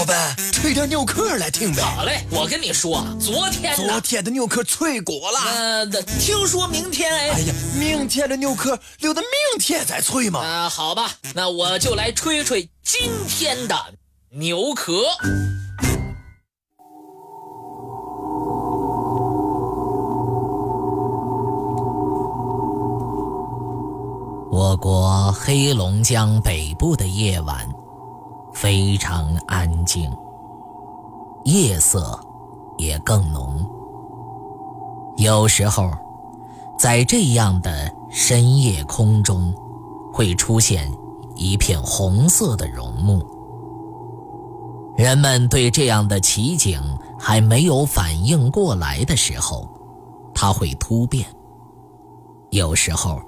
老板，吹点牛壳来听呗。好嘞，我跟你说，昨天昨天的牛壳脆果了。呃，听说明天哎。哎呀，明天的牛壳留到明天再吹嘛。啊，好吧，那我就来吹吹今天的牛壳。我国黑龙江北部的夜晚非常安静，夜色也更浓。有时候，在这样的深夜空中，会出现一片红色的绒幕。人们对这样的奇景还没有反应过来的时候，它会突变。有时候。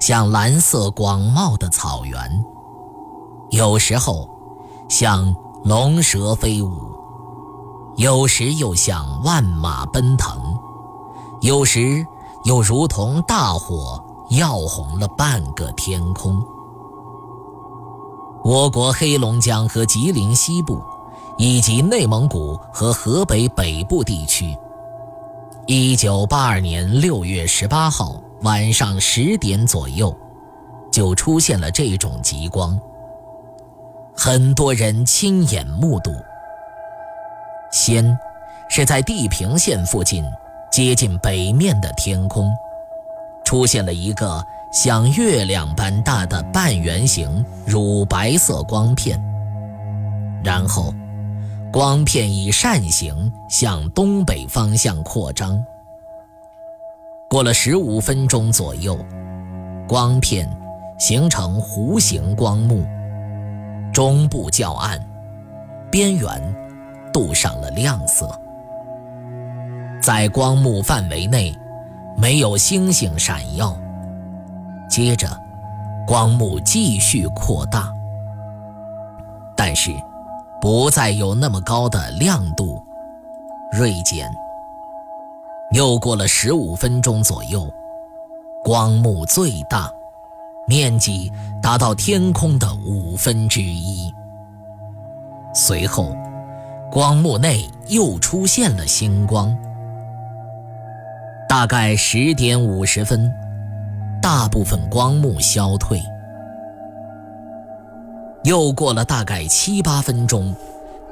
像蓝色广袤的草原，有时候像龙蛇飞舞，有时又像万马奔腾，有时又如同大火耀红了半个天空。我国黑龙江和吉林西部，以及内蒙古和河北北部地区，一九八二年六月十八号。晚上十点左右，就出现了这种极光。很多人亲眼目睹。先是在地平线附近，接近北面的天空，出现了一个像月亮般大的半圆形乳白色光片。然后，光片以扇形向东北方向扩张。过了十五分钟左右，光片形成弧形光幕，中部较暗，边缘镀上了亮色。在光幕范围内，没有星星闪耀。接着，光幕继续扩大，但是不再有那么高的亮度，锐减。又过了十五分钟左右，光幕最大，面积达到天空的五分之一。随后，光幕内又出现了星光。大概十点五十分，大部分光幕消退。又过了大概七八分钟，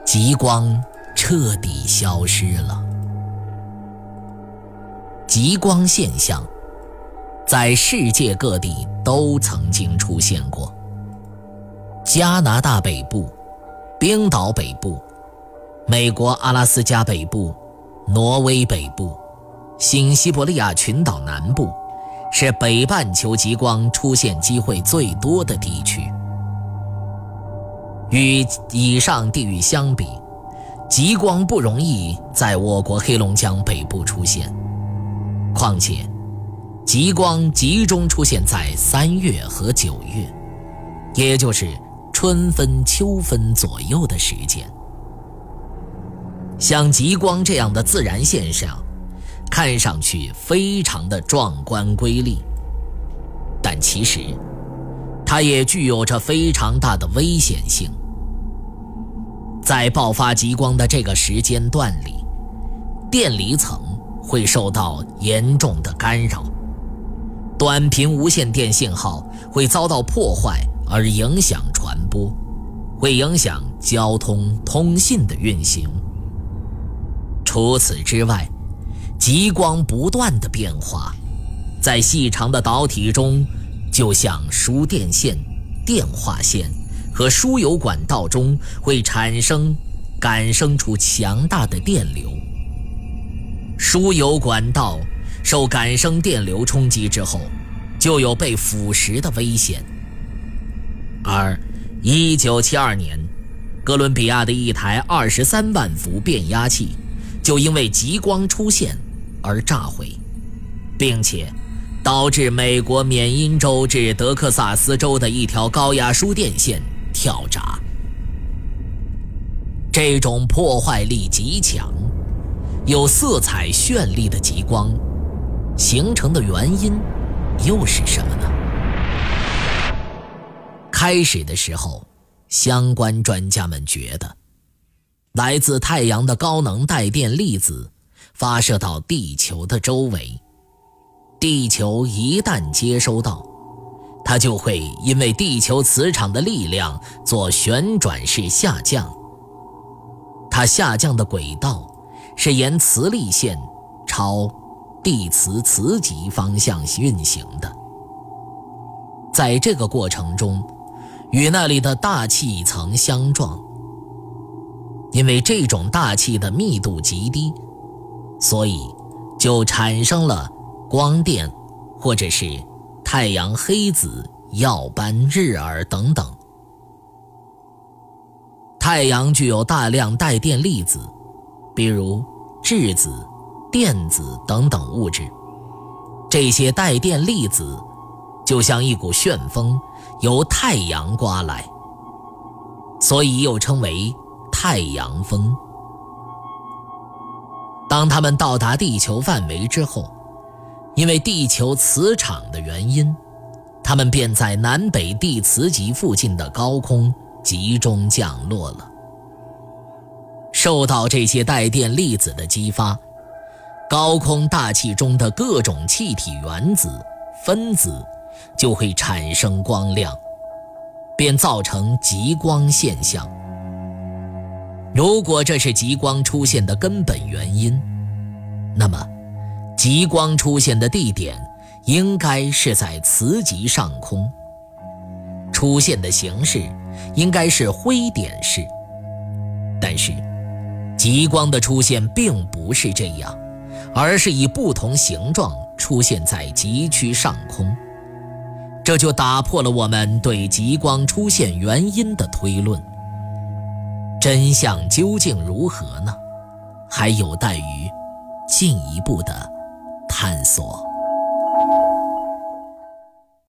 极光彻底消失了。极光现象在世界各地都曾经出现过。加拿大北部、冰岛北部、美国阿拉斯加北部、挪威北部、新西伯利亚群岛南部，是北半球极光出现机会最多的地区。与以上地域相比，极光不容易在我国黑龙江北部出现。况且，极光集中出现在三月和九月，也就是春分、秋分左右的时间。像极光这样的自然现象，看上去非常的壮观瑰丽，但其实，它也具有着非常大的危险性。在爆发极光的这个时间段里，电离层。会受到严重的干扰，短频无线电信号会遭到破坏而影响传播，会影响交通通信的运行。除此之外，极光不断的变化，在细长的导体中，就像输电线、电话线和输油管道中会产生、感生出强大的电流。输油管道受感生电流冲击之后，就有被腐蚀的危险。而1972年，哥伦比亚的一台23万伏变压器就因为极光出现而炸毁，并且导致美国缅因州至德克萨斯州的一条高压输电线跳闸。这种破坏力极强。有色彩绚丽的极光形成的原因又是什么呢？开始的时候，相关专家们觉得，来自太阳的高能带电粒子发射到地球的周围，地球一旦接收到，它就会因为地球磁场的力量做旋转式下降。它下降的轨道是沿磁力线朝地磁磁极方向运行的。在这个过程中，与那里的大气层相撞。因为这种大气的密度极低，所以就产生了光电，或者是太阳黑子、耀斑、日珥等等。太阳具有大量带电粒子，比如质子、电子等等物质。这些带电粒子就像一股旋风，由太阳刮来，所以又称为。太阳风。当它们到达地球范围之后，因为地球磁场的原因，它们便在南北地磁极附近的高空集中降落了。受到这些带电粒子的激发，高空大气中的各种气体原子、分子就会产生光亮，便造成极光现象。如果这是极光出现的根本原因，那么极光出现的地点应该是在磁极上空，出现的形式应该是灰点式。但是，极光的出现并不是这样，而是以不同形状出现在极区上空，这就打破了我们对极光出现原因的推论。真相究竟如何呢？还有待于进一步的探索。